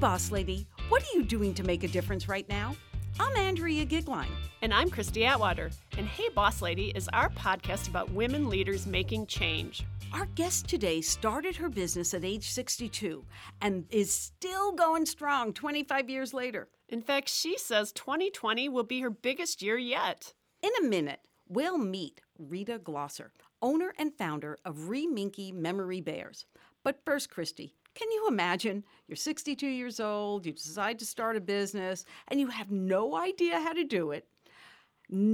Boss Lady, what are you doing to make a difference right now? I'm Andrea Gigline. And I'm Christy Atwater. And Hey Boss Lady is our podcast about women leaders making change. Our guest today started her business at age 62 and is still going strong 25 years later. In fact, she says 2020 will be her biggest year yet. In a minute, we'll meet Rita Glosser, owner and founder of Reminky Memory Bears. But first, Christy, can you imagine? You're 62 years old, you decide to start a business, and you have no idea how to do it,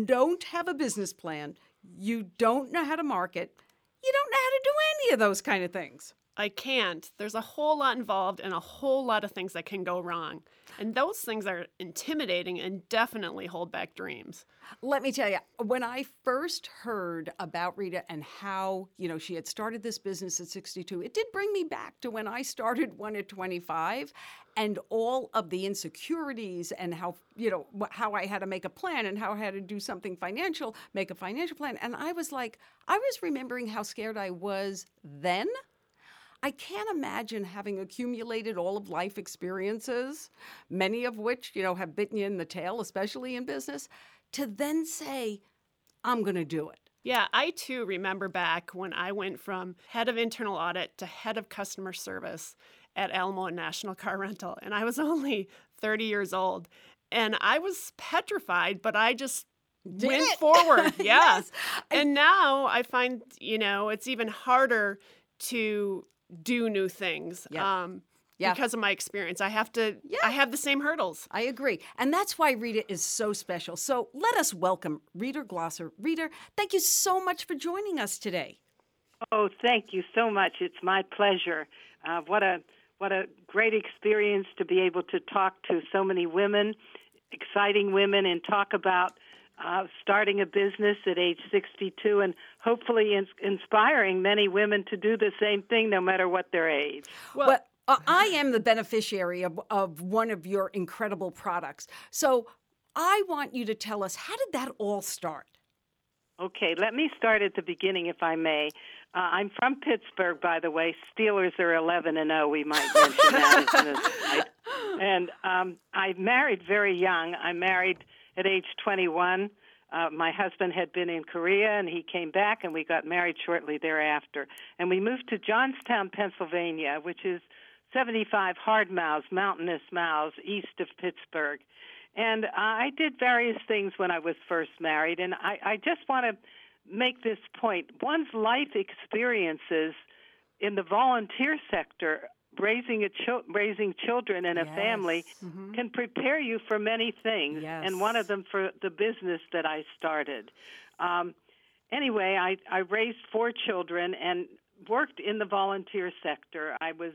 don't have a business plan, you don't know how to market, you don't know how to do any of those kind of things. I can't. There's a whole lot involved and a whole lot of things that can go wrong. And those things are intimidating and definitely hold back dreams. Let me tell you, when I first heard about Rita and how, you know, she had started this business at 62, it did bring me back to when I started one at 25 and all of the insecurities and how, you know, how I had to make a plan and how I had to do something financial, make a financial plan. And I was like, I was remembering how scared I was then I can't imagine having accumulated all of life experiences, many of which, you know, have bitten you in the tail, especially in business, to then say, I'm going to do it. Yeah, I too remember back when I went from head of internal audit to head of customer service at Alamo National Car Rental, and I was only 30 years old. And I was petrified, but I just Did went it. forward. Yeah. Yes. And now I find, you know, it's even harder to do new things. Yeah. Um, Yeah. because of my experience. I have to Yeah. I have the same hurdles. I agree. And that's why Rita is so special. So let us welcome Rita Glosser. Rita, thank you so much for joining us today. Oh, thank you so much. It's my pleasure. Uh, what a what a great experience to be able to talk to so many women, exciting women, and talk about uh, starting a business at age 62, and hopefully ins- inspiring many women to do the same thing, no matter what their age. Well, Well, uh, I am the beneficiary of, of one of your incredible products. So I want you to tell us how did that all start? Okay, let me start at the beginning, if I may. Uh, I'm from Pittsburgh, by the way. Steelers are 11 and 0. We might mention that as an. And um, I married very young. I married at age 21. Uh, my husband had been in Korea, and he came back, and we got married shortly thereafter. And we moved to Johnstown, Pennsylvania, which is 75 hard miles, mountainous miles east of Pittsburgh. And I did various things when I was first married, and I, I just want to make this point. One's life experiences in the volunteer sector, raising a chil- raising children and a family, Mhm. can prepare you for many things, and one of them for the business that I started. Um, anyway, I, I raised four children and worked in the volunteer sector. I was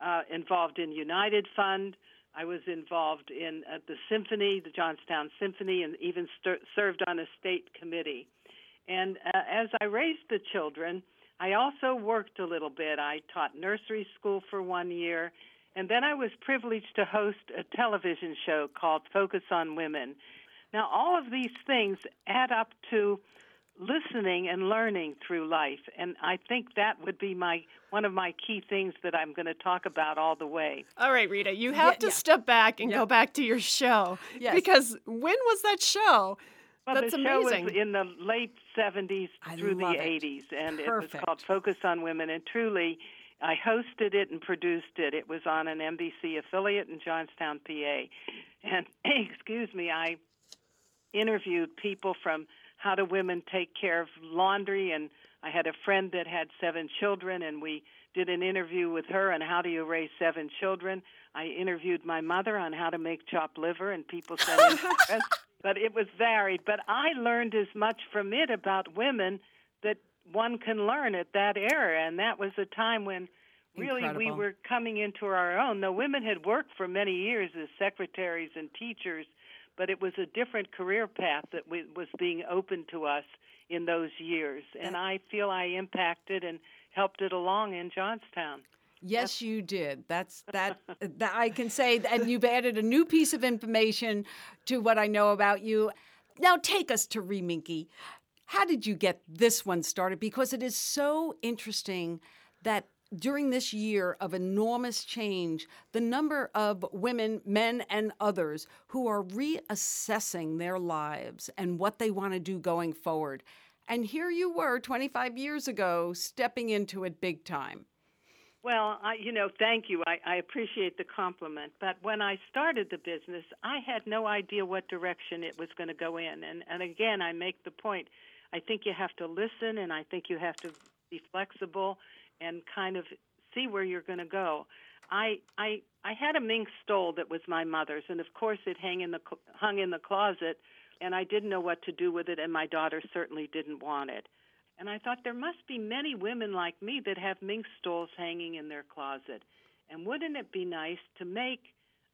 uh, involved in United Fund. I was involved in uh, the symphony, the Johnstown Symphony, and even st- served on a state committee. And uh, as I raised the children, I also worked a little bit. I taught nursery school for one year, and then I was privileged to host a television show called Focus on Women. Now, all of these things add up to listening and learning through life, and I think that would be my one of my key things that I'm going to talk about all the way. all right, Rita, you have Yeah, to yeah. step back and Yeah. go back to your show. Yes. Because when was that show? Well, That's the show amazing. was in the late 70s I through the it. 80s, and it was called Focus on Women. And truly, I hosted it and produced it. It was on an NBC affiliate in Johnstown, PA. And, excuse me, I interviewed people from how do women take care of laundry, and I had a friend that had seven children, and we did an interview with her on how do you raise seven children. I interviewed my mother on how to make chopped liver, and people said. but it was varied. But I learned as much from it about women that one can learn at that era, and that was a time when really we were coming into our own. The women had worked for many years as secretaries and teachers, but it was a different career path that we, was being opened to us in those years, and I feel I impacted and helped it along in Johnstown. Yes, you did. That's that, that I can say, and you've added a new piece of information to what I know about you. Now, take us to Reminky. How did you get this one started? Because it is so interesting that during this year of enormous change, the number of women, men, and others who are reassessing their lives and what they want to do going forward. And here you were 25 years ago stepping into it big time. Well, I, you know, thank you. I, I appreciate the compliment. But when I started the business, I had no idea what direction it was going to go in. And, and again, I make the point I think you have to listen, and I think you have to be flexible and kind of see where you're going to go. I I I had a mink stole that was my mother's, and of course it hung in the hung in the closet, and I didn't know what to do with it, and my daughter certainly didn't want it. And I thought there must be many women like me that have mink stoles hanging in their closet, and wouldn't it be nice to make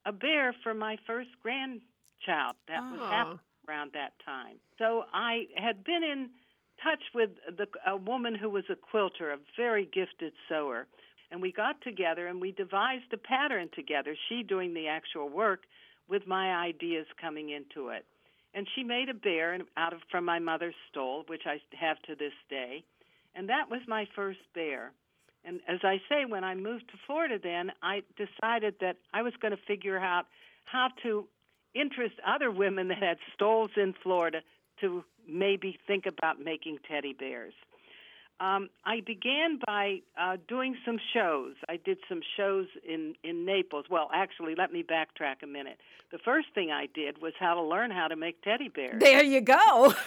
a bear for my first grandchild? That oh. was happening oh. around that time. So I had been in touch with the, a woman who was a quilter, a very gifted sewer. And we got together and we devised a pattern together, she doing the actual work with my ideas coming into it. And she made a bear out of from my mother's stole, which I have to this day. And that was my first bear. And as I say, when I moved to Florida, then I decided that I was going to figure out how to interest other women that had stoles in Florida to maybe think about making teddy bears. Um, I began by uh, doing some shows. I did some shows in, in Naples. Well, actually, let me backtrack a minute. The first thing I did was how to learn how to make teddy bears. There you go.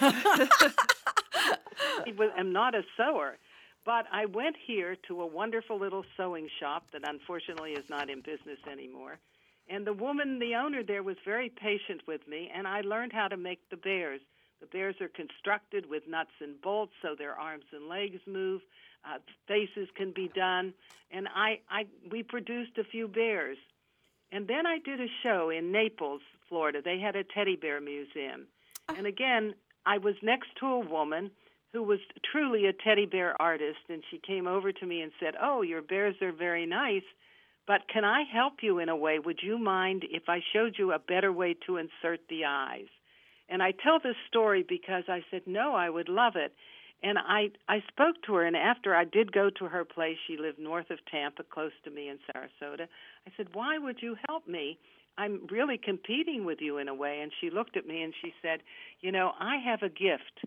I'm not a sewer, but I went here to a wonderful little sewing shop that unfortunately is not in business anymore. And the woman, the owner there, was very patient with me, and I learned how to make the bears. The bears are constructed with nuts and bolts so their arms and legs move. Uh, faces can be done, and I, I we produced a few bears, and then I did a show in Naples, Florida. They had a teddy bear museum, ah. and again I was next to a woman who was truly a teddy bear artist, and she came over to me and said, "Oh, your bears are very nice." But can I help you in a way? Would you mind if I showed you a better way to insert the eyes? And I tell this story because I said, no, I would love it. And I, I spoke to her, and after I did go to her place, she lived north of Tampa, close to me in Sarasota. I said, Why would you help me? I'm really competing with you in a way. And she looked at me and she said, You know, I have a gift,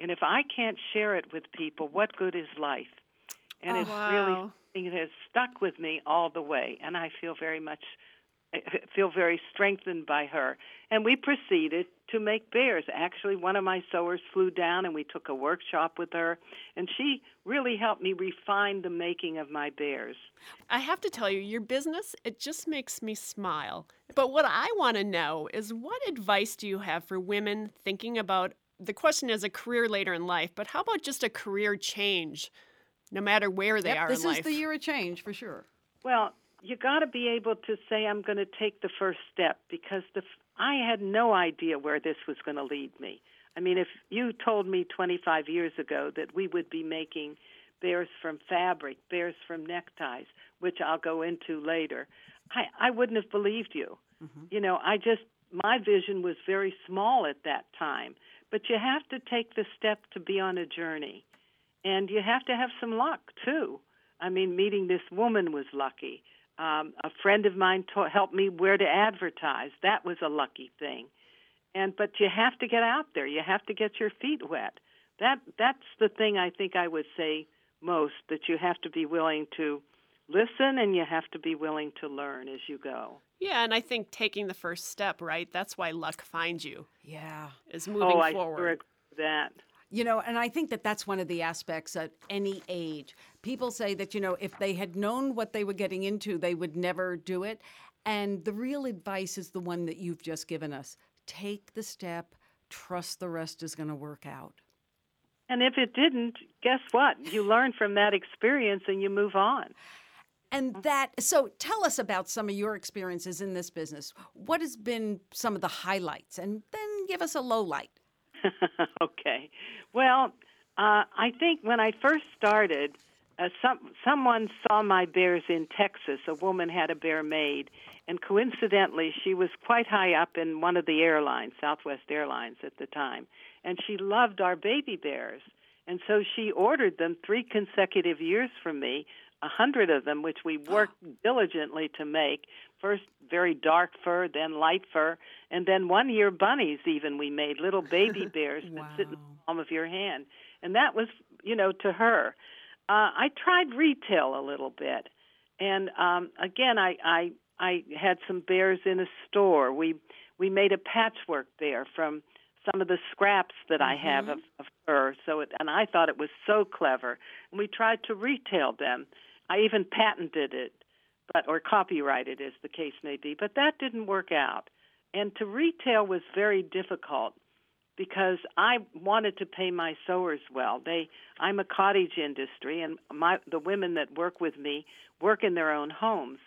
and if I can't share it with people, what good is life? And oh, it's wow. really it has stuck with me all the way, and I feel very much feel very strengthened by her. And we proceeded to make bears. Actually, one of my sewers flew down and we took a workshop with her, and she really helped me refine the making of my bears. I have to tell you, your business, it just makes me smile. But what I want to know is what advice do you have for women thinking about the question is a career later in life, but how about just a career change, no matter where they yep, are this in life? This is the year of change for sure. Well, you got to be able to say I'm going to take the first step because the I had no idea where this was going to lead me. I mean, if you told me 25 years ago that we would be making bears from fabric, bears from neckties, which I'll go into later, I I wouldn't have believed you. Mm-hmm. You know, I just my vision was very small at that time. But you have to take the step to be on a journey. And you have to have some luck too. I mean, meeting this woman was lucky. Um, a friend of mine taught, helped me where to advertise. That was a lucky thing. And but you have to get out there. You have to get your feet wet. That that's the thing I think I would say most that you have to be willing to listen and you have to be willing to learn as you go. Yeah, and I think taking the first step, right? That's why luck finds you. Yeah. Is moving oh, forward. I that. You know, and I think that that's one of the aspects at any age. People say that, you know, if they had known what they were getting into, they would never do it. And the real advice is the one that you've just given us take the step, trust the rest is going to work out. And if it didn't, guess what? You learn from that experience and you move on. And that, so tell us about some of your experiences in this business. What has been some of the highlights? And then give us a low light. okay. Well, uh, I think when I first started, uh, some someone saw my bears in Texas. A woman had a bear made, and coincidentally, she was quite high up in one of the airlines, Southwest Airlines at the time, and she loved our baby bears. And so she ordered them three consecutive years from me, a hundred of them, which we worked diligently to make. First, very dark fur, then light fur, and then one year bunnies. Even we made little baby bears wow. that sit in the palm of your hand, and that was, you know, to her. Uh, I tried retail a little bit, and um, again, I, I I had some bears in a store. We we made a patchwork bear from some of the scraps that I have Mm-hmm. of, of fur. So it, and I thought it was so clever. And we tried to retail them. I even patented it, but or copyrighted, as the case may be. But that didn't work out. And to retail was very difficult because I wanted to pay my sewers well. They I'm a cottage industry, and my the women that work with me work in their own homes,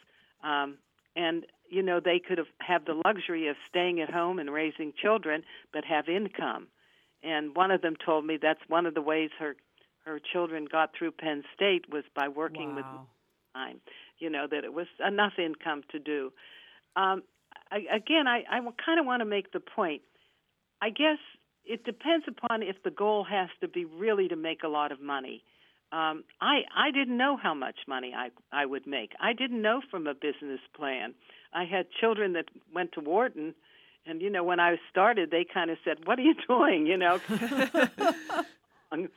um, and you know they could have have the luxury of staying at home and raising children, but have income. And one of them told me that's one of the ways her her children got through Penn State was by working with time. You know that it was enough income to do. Um, I, again, I, I kind of want to make the point. I guess it depends upon if the goal has to be really to make a lot of money. Um, I I didn't know how much money I I would make. I didn't know from a business plan. I had children that went to Wharton, and you know when I started, they kind of said, "What are you doing?" You know.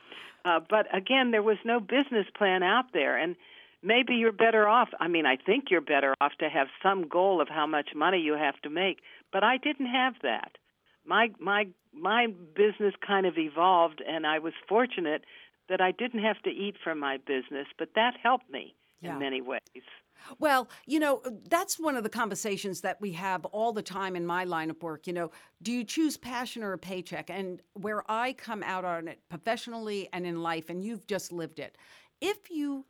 uh, but again, there was no business plan out there, and maybe you're better off. I mean, I think you're better off to have some goal of how much money you have to make. But I didn't have that. My my my business kind of evolved, and I was fortunate that I didn't have to eat from my business, but that helped me Yeah. in many ways. Well, you know, that's one of the conversations that we have all the time in my line of work. You know, do you choose passion or a paycheck? And where I come out on it professionally and in life, and you've just lived it, if you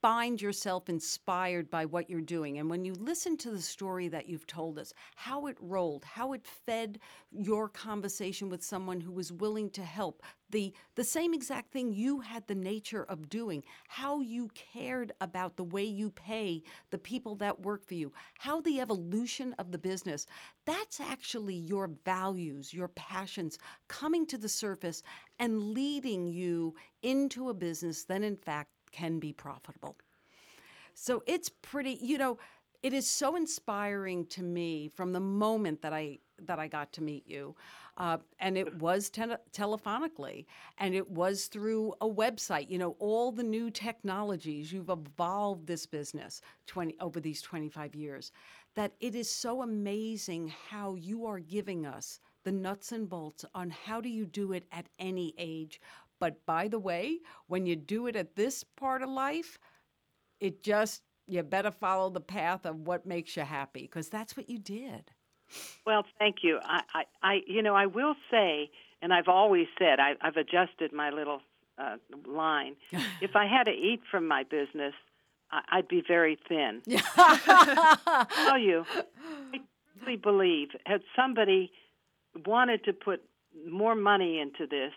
find yourself inspired by what you're doing, and when you listen to the story that you've told us, how it rolled, how it fed your conversation with someone who was willing to help, the the same exact thing you had the nature of doing, how you cared about the way you pay the people that work for you, how the evolution of the business, that's actually your values, your passions coming to the surface and leading you into a business that in fact can be profitable. So it's pretty, you know, it is so inspiring to me from the moment that I that I got to meet you, uh, and it was tele- telephonically, and it was through a website. You know, all the new technologies you've evolved this business twenty over these twenty five years. That it is so amazing how you are giving us the nuts and bolts on how do you do it at any age. But by the way, when you do it at this part of life, it just you better follow the path of what makes you happy because that's what you did. Well, thank you. I, I, I you know, I will say, and I've always said, I, I've adjusted my little uh, line. if I had to eat from my business, I, I'd be very thin. I tell you, I really believe had somebody wanted to put more money into this,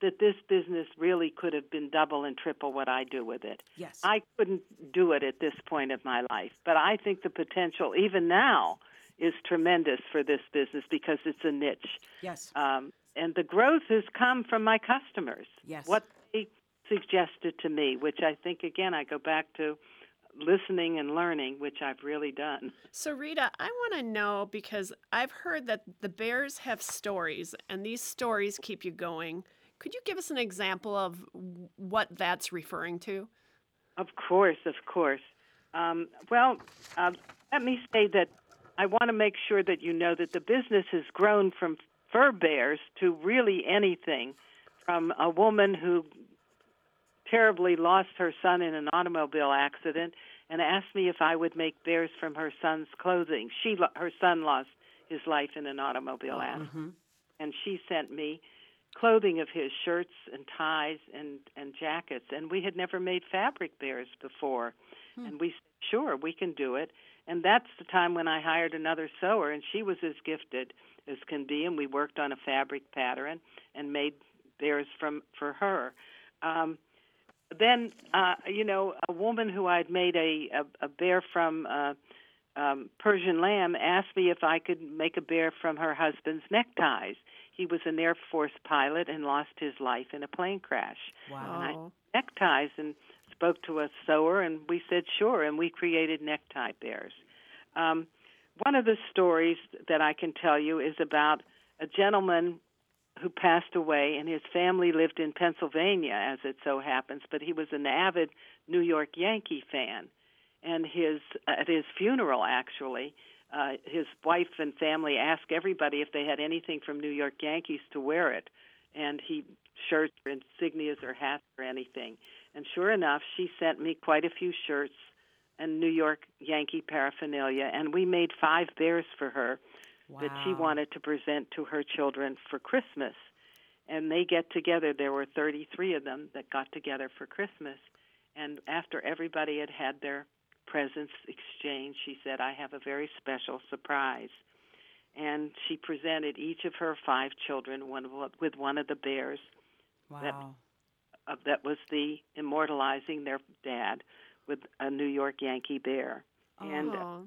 that this business really could have been double and triple what I do with it. Yes. I couldn't do it at this point of my life, but I think the potential, even now, is tremendous for this business because it's a niche. yes. Um, and the growth has come from my customers. Yes. What they suggested to me, which I think, again, I go back to listening and learning, which I've really done. So, Rita, I want to know because I've heard that the bears have stories, and these stories keep you going. Could you give us an example of what that's referring to? Of course, of course. Um, well, uh, let me say that I want to make sure that you know that the business has grown from fur bears to really anything, from a woman who terribly lost her son in an automobile accident and asked me if I would make bears from her son's clothing. She, her son, lost his life in an automobile accident, and she sent me clothing of his shirts and ties and and jackets and we had never made fabric bears before. And we said sure we can do it. And that's the time when I hired another sewer and she was as gifted as can be and we worked on a fabric pattern and made bears from for her. Um then uh you know a woman who I'd made a a, a bear from uh um Persian lamb asked me if I could make a bear from her husband's neckties he was an Air Force pilot and lost his life in a plane crash. Wow. I neckties and spoke to a sewer, and we said sure, and we created necktie bears. Um, one of the stories that I can tell you is about a gentleman who passed away, and his family lived in Pennsylvania, as it so happens. But he was an avid New York Yankee fan, and his at his funeral actually. Uh, his wife and family asked everybody if they had anything from New York Yankees to wear it, and he shirts or insignias or hats or anything. And sure enough, she sent me quite a few shirts and New York Yankee paraphernalia, and we made five bears for her wow. that she wanted to present to her children for Christmas. And they get together. There were 33 of them that got together for Christmas. And after everybody had had their presents exchanged, she said, I have a very special surprise. And she presented each of her five children one, with one of the bears. Wow. That, uh, that was the immortalizing their dad with a New York Yankee bear. And uh, Oh.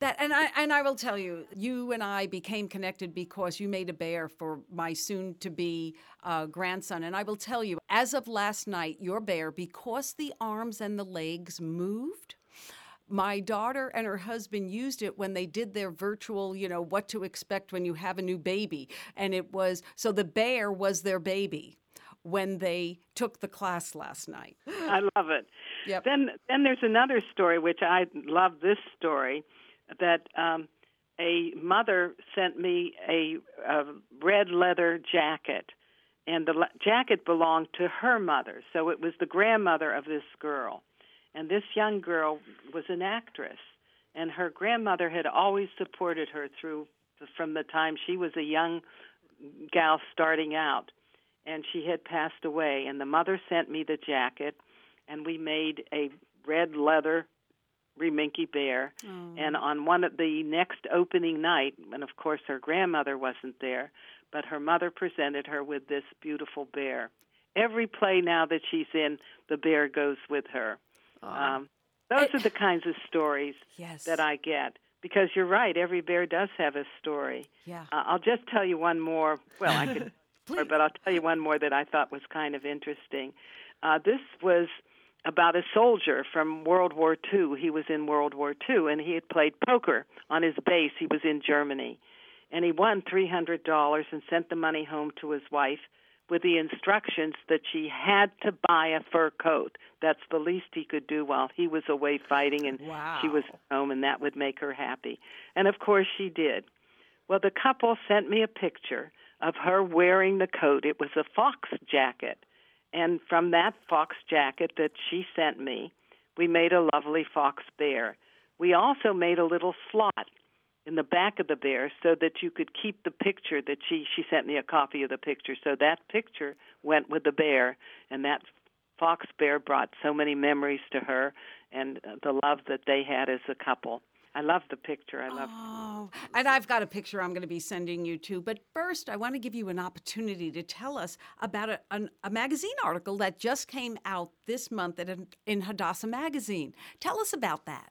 That and I and I will tell you, you and I became connected because you made a bear for my soon-to-be uh, grandson. And I will tell you, as of last night, your bear, because the arms and the legs moved, my daughter and her husband used it when they did their virtual, you know, what to expect when you have a new baby, and it was so the bear was their baby when they took the class last night. I love it. Yep. Then, then there's another story which I love. This story that um, a mother sent me a, a red leather jacket, and the le- jacket belonged to her mother, so it was the grandmother of this girl. And this young girl was an actress, and her grandmother had always supported her through from the time she was a young gal starting out. And she had passed away. And the mother sent me the jacket. And we made a red leather reminky bear. Oh. And on one of the next opening night and of course her grandmother wasn't there but her mother presented her with this beautiful bear. Every play now that she's in the bear goes with her um, those are the kinds of stories Yes. that i get because you're right every bear does have a story Yeah. uh, I'll just tell you one more. Well, I could, Please. but I'll tell you one more that I thought was kind of interesting. Uh, this was about a soldier from World War II. He was in World War II, and he had played poker on his base. He was in Germany, and he won three hundred dollars and sent the money home to his wife with the instructions that she had to buy a fur coat. That's the least he could do while he was away fighting, and she was home, and that would make her happy. And of course, she did. Well, the couple sent me a picture of her wearing the coat. It was a fox jacket. And from that fox jacket that she sent me, we made a lovely fox bear. We also made a little slot in the back of the bear so that you could keep the picture that she she sent me a copy of the picture. So that picture went with the bear and that fox bear brought so many memories to her and the love that they had as a couple. I love the picture. I love Oh, and I've got a picture I'm going to be sending you too. But first, I want to give you an opportunity to tell us about a, an, a magazine article that just came out this month at, in Hadassah Magazine. Tell us about that.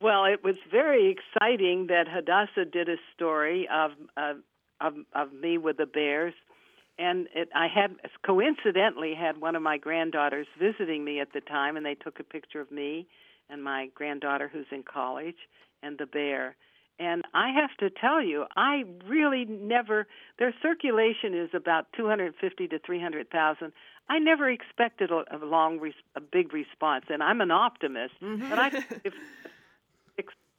Well, it was very exciting that Hadassah did a story of of of, of me with the bears, and it, I had coincidentally had one of my granddaughters visiting me at the time, and they took a picture of me and my granddaughter who's in college and the bear. And I have to tell you, I really never. Their circulation is about 250 to 300,000. I never expected a, a long, res, a big response, and I'm an optimist. Mm-hmm. But I, if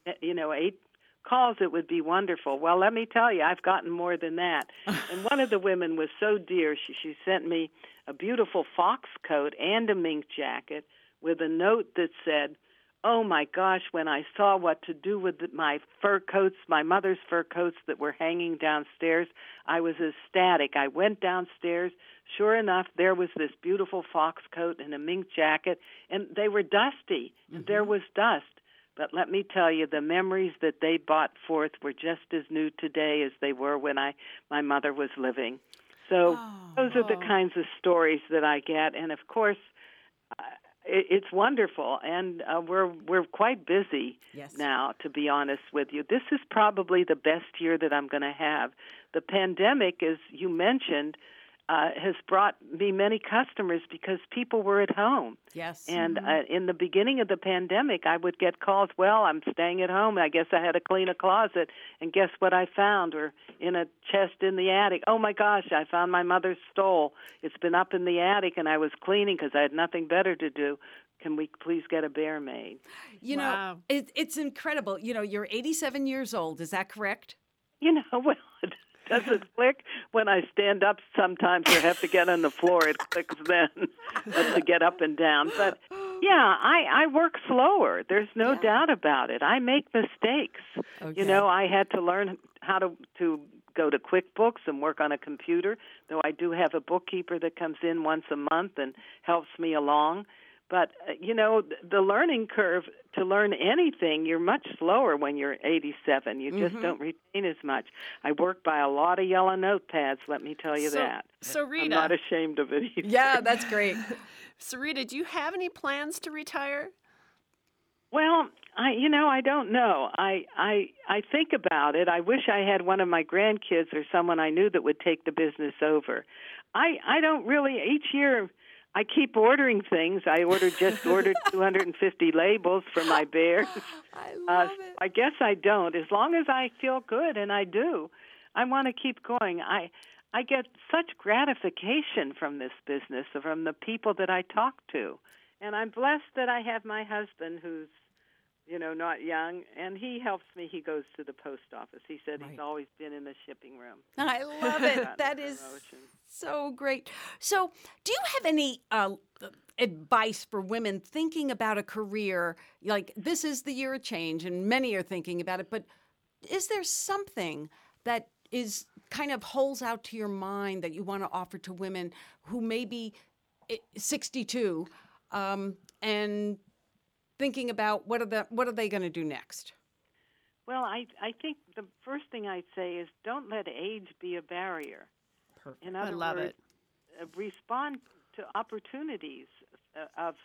Eh, you know, eight calls, it would be wonderful. Well, let me tell you, I've gotten more than that. and one of the women was so dear. She she sent me a beautiful fox coat and a mink jacket with a note that said, "Oh my gosh, when I saw what to do with my fur coats, my mother's fur coats that were hanging downstairs, I was ecstatic. I went downstairs. Sure enough, there was this beautiful fox coat and a mink jacket, and they were dusty. Mm-hmm. There was dust. But let me tell you, the memories that they brought forth were just as new today as they were when I my mother was living. So Oh. those are the kinds of stories that I get, and of course, uh, it, it's wonderful, and uh, we're we're quite busy Yes. now. To be honest with you, this is probably the best year that I'm going to have. The pandemic, as you mentioned, uh, has brought me many customers because people were at home. Yes. And uh, in the beginning of the pandemic, I would get calls. Well, I'm staying at home. I guess I had to clean a closet, and guess what I found? Or in a chest in the attic. Oh my gosh, I found my mother's stole. It's been up in the attic, and I was cleaning because I had nothing better to do. Can we please get a bear made? you Wow. know, it, it's incredible. You know, you're 87 years old. Is that correct? You know, well, does it click when I stand up? Sometimes I have to get on the floor. It clicks then to get up and down. But yeah, I I work slower. There's no Yeah. doubt about it. I make mistakes. Okay. You know, I had to learn how to to go to QuickBooks and work on a computer. Though I do have a bookkeeper that comes in once a month and helps me along. But uh, you know, the learning curve to learn anything, you're much slower when you're 87. You just Mhm. don't retain as much. I work by a lot of yellow notepads. Let me tell you so, that. So Rita, I'm not ashamed of it. Either. Yeah, that's great. so Rita, do you have any plans to retire? Well, I you know I don't know. I I I think about it. I wish I had one of my grandkids or someone I knew that would take the business over. I I don't really each year I keep ordering things. I ordered just ordered 250 labels for my bears. I Uh, love it. I guess I don't. As long as I feel good, and I do, I want to keep going. I I get such gratification from this business, from the people that I talk to, and I'm blessed that I have my husband who's, you know, not young, and he helps me. He goes to the post office. He said he's always been in the shipping room. I love it. That is promotion. so great. So, do you have any uh, advice for women thinking about a career? Like, this is the year of change, and many are thinking about it, but is there something that is kind of holds out to your mind that you want to offer to women who may be eh, 62 um, and thinking about what are the what are they going to do next? Well, I I think the first thing I'd say is don't let age be a barrier. Perfect. In I other love words, it. uh, respond to opportunities uh, of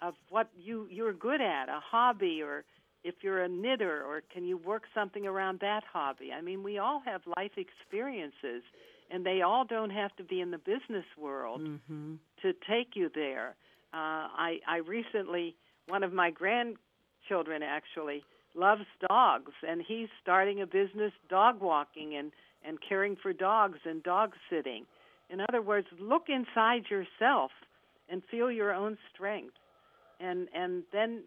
of what you you're good at, a hobby, or if you're a knitter, or can you work something around that hobby? I mean, we all have life experiences, and they all don't have to be in the business world Mm-hmm. to take you there. Uh, I I recently one of my grandchildren actually loves dogs, and he's starting a business dog walking and and caring for dogs and dog sitting. In other words, look inside yourself and feel your own strength, and and then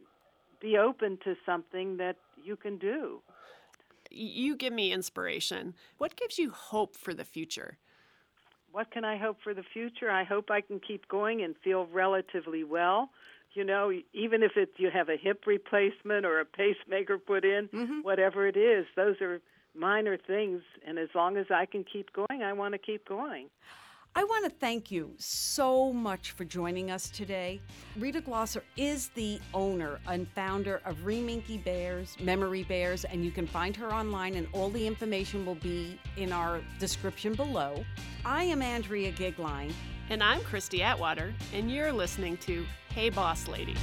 be open to something that you can do. You give me inspiration. What gives you hope for the future? what can I hope for the future? I hope I can keep going and feel relatively well. You know, even if it you have a hip replacement or a pacemaker put in, Mhm. whatever it is, those are minor things. And as long as I can keep going, I want to keep going. I want to thank you so much for joining us today. Rita Glosser is the owner and founder of Reminky Bears, Memory Bears, and you can find her online, and all the information will be in our description below. I am Andrea Gigline. And I'm Christy Atwater, and you're listening to Hey Boss Lady.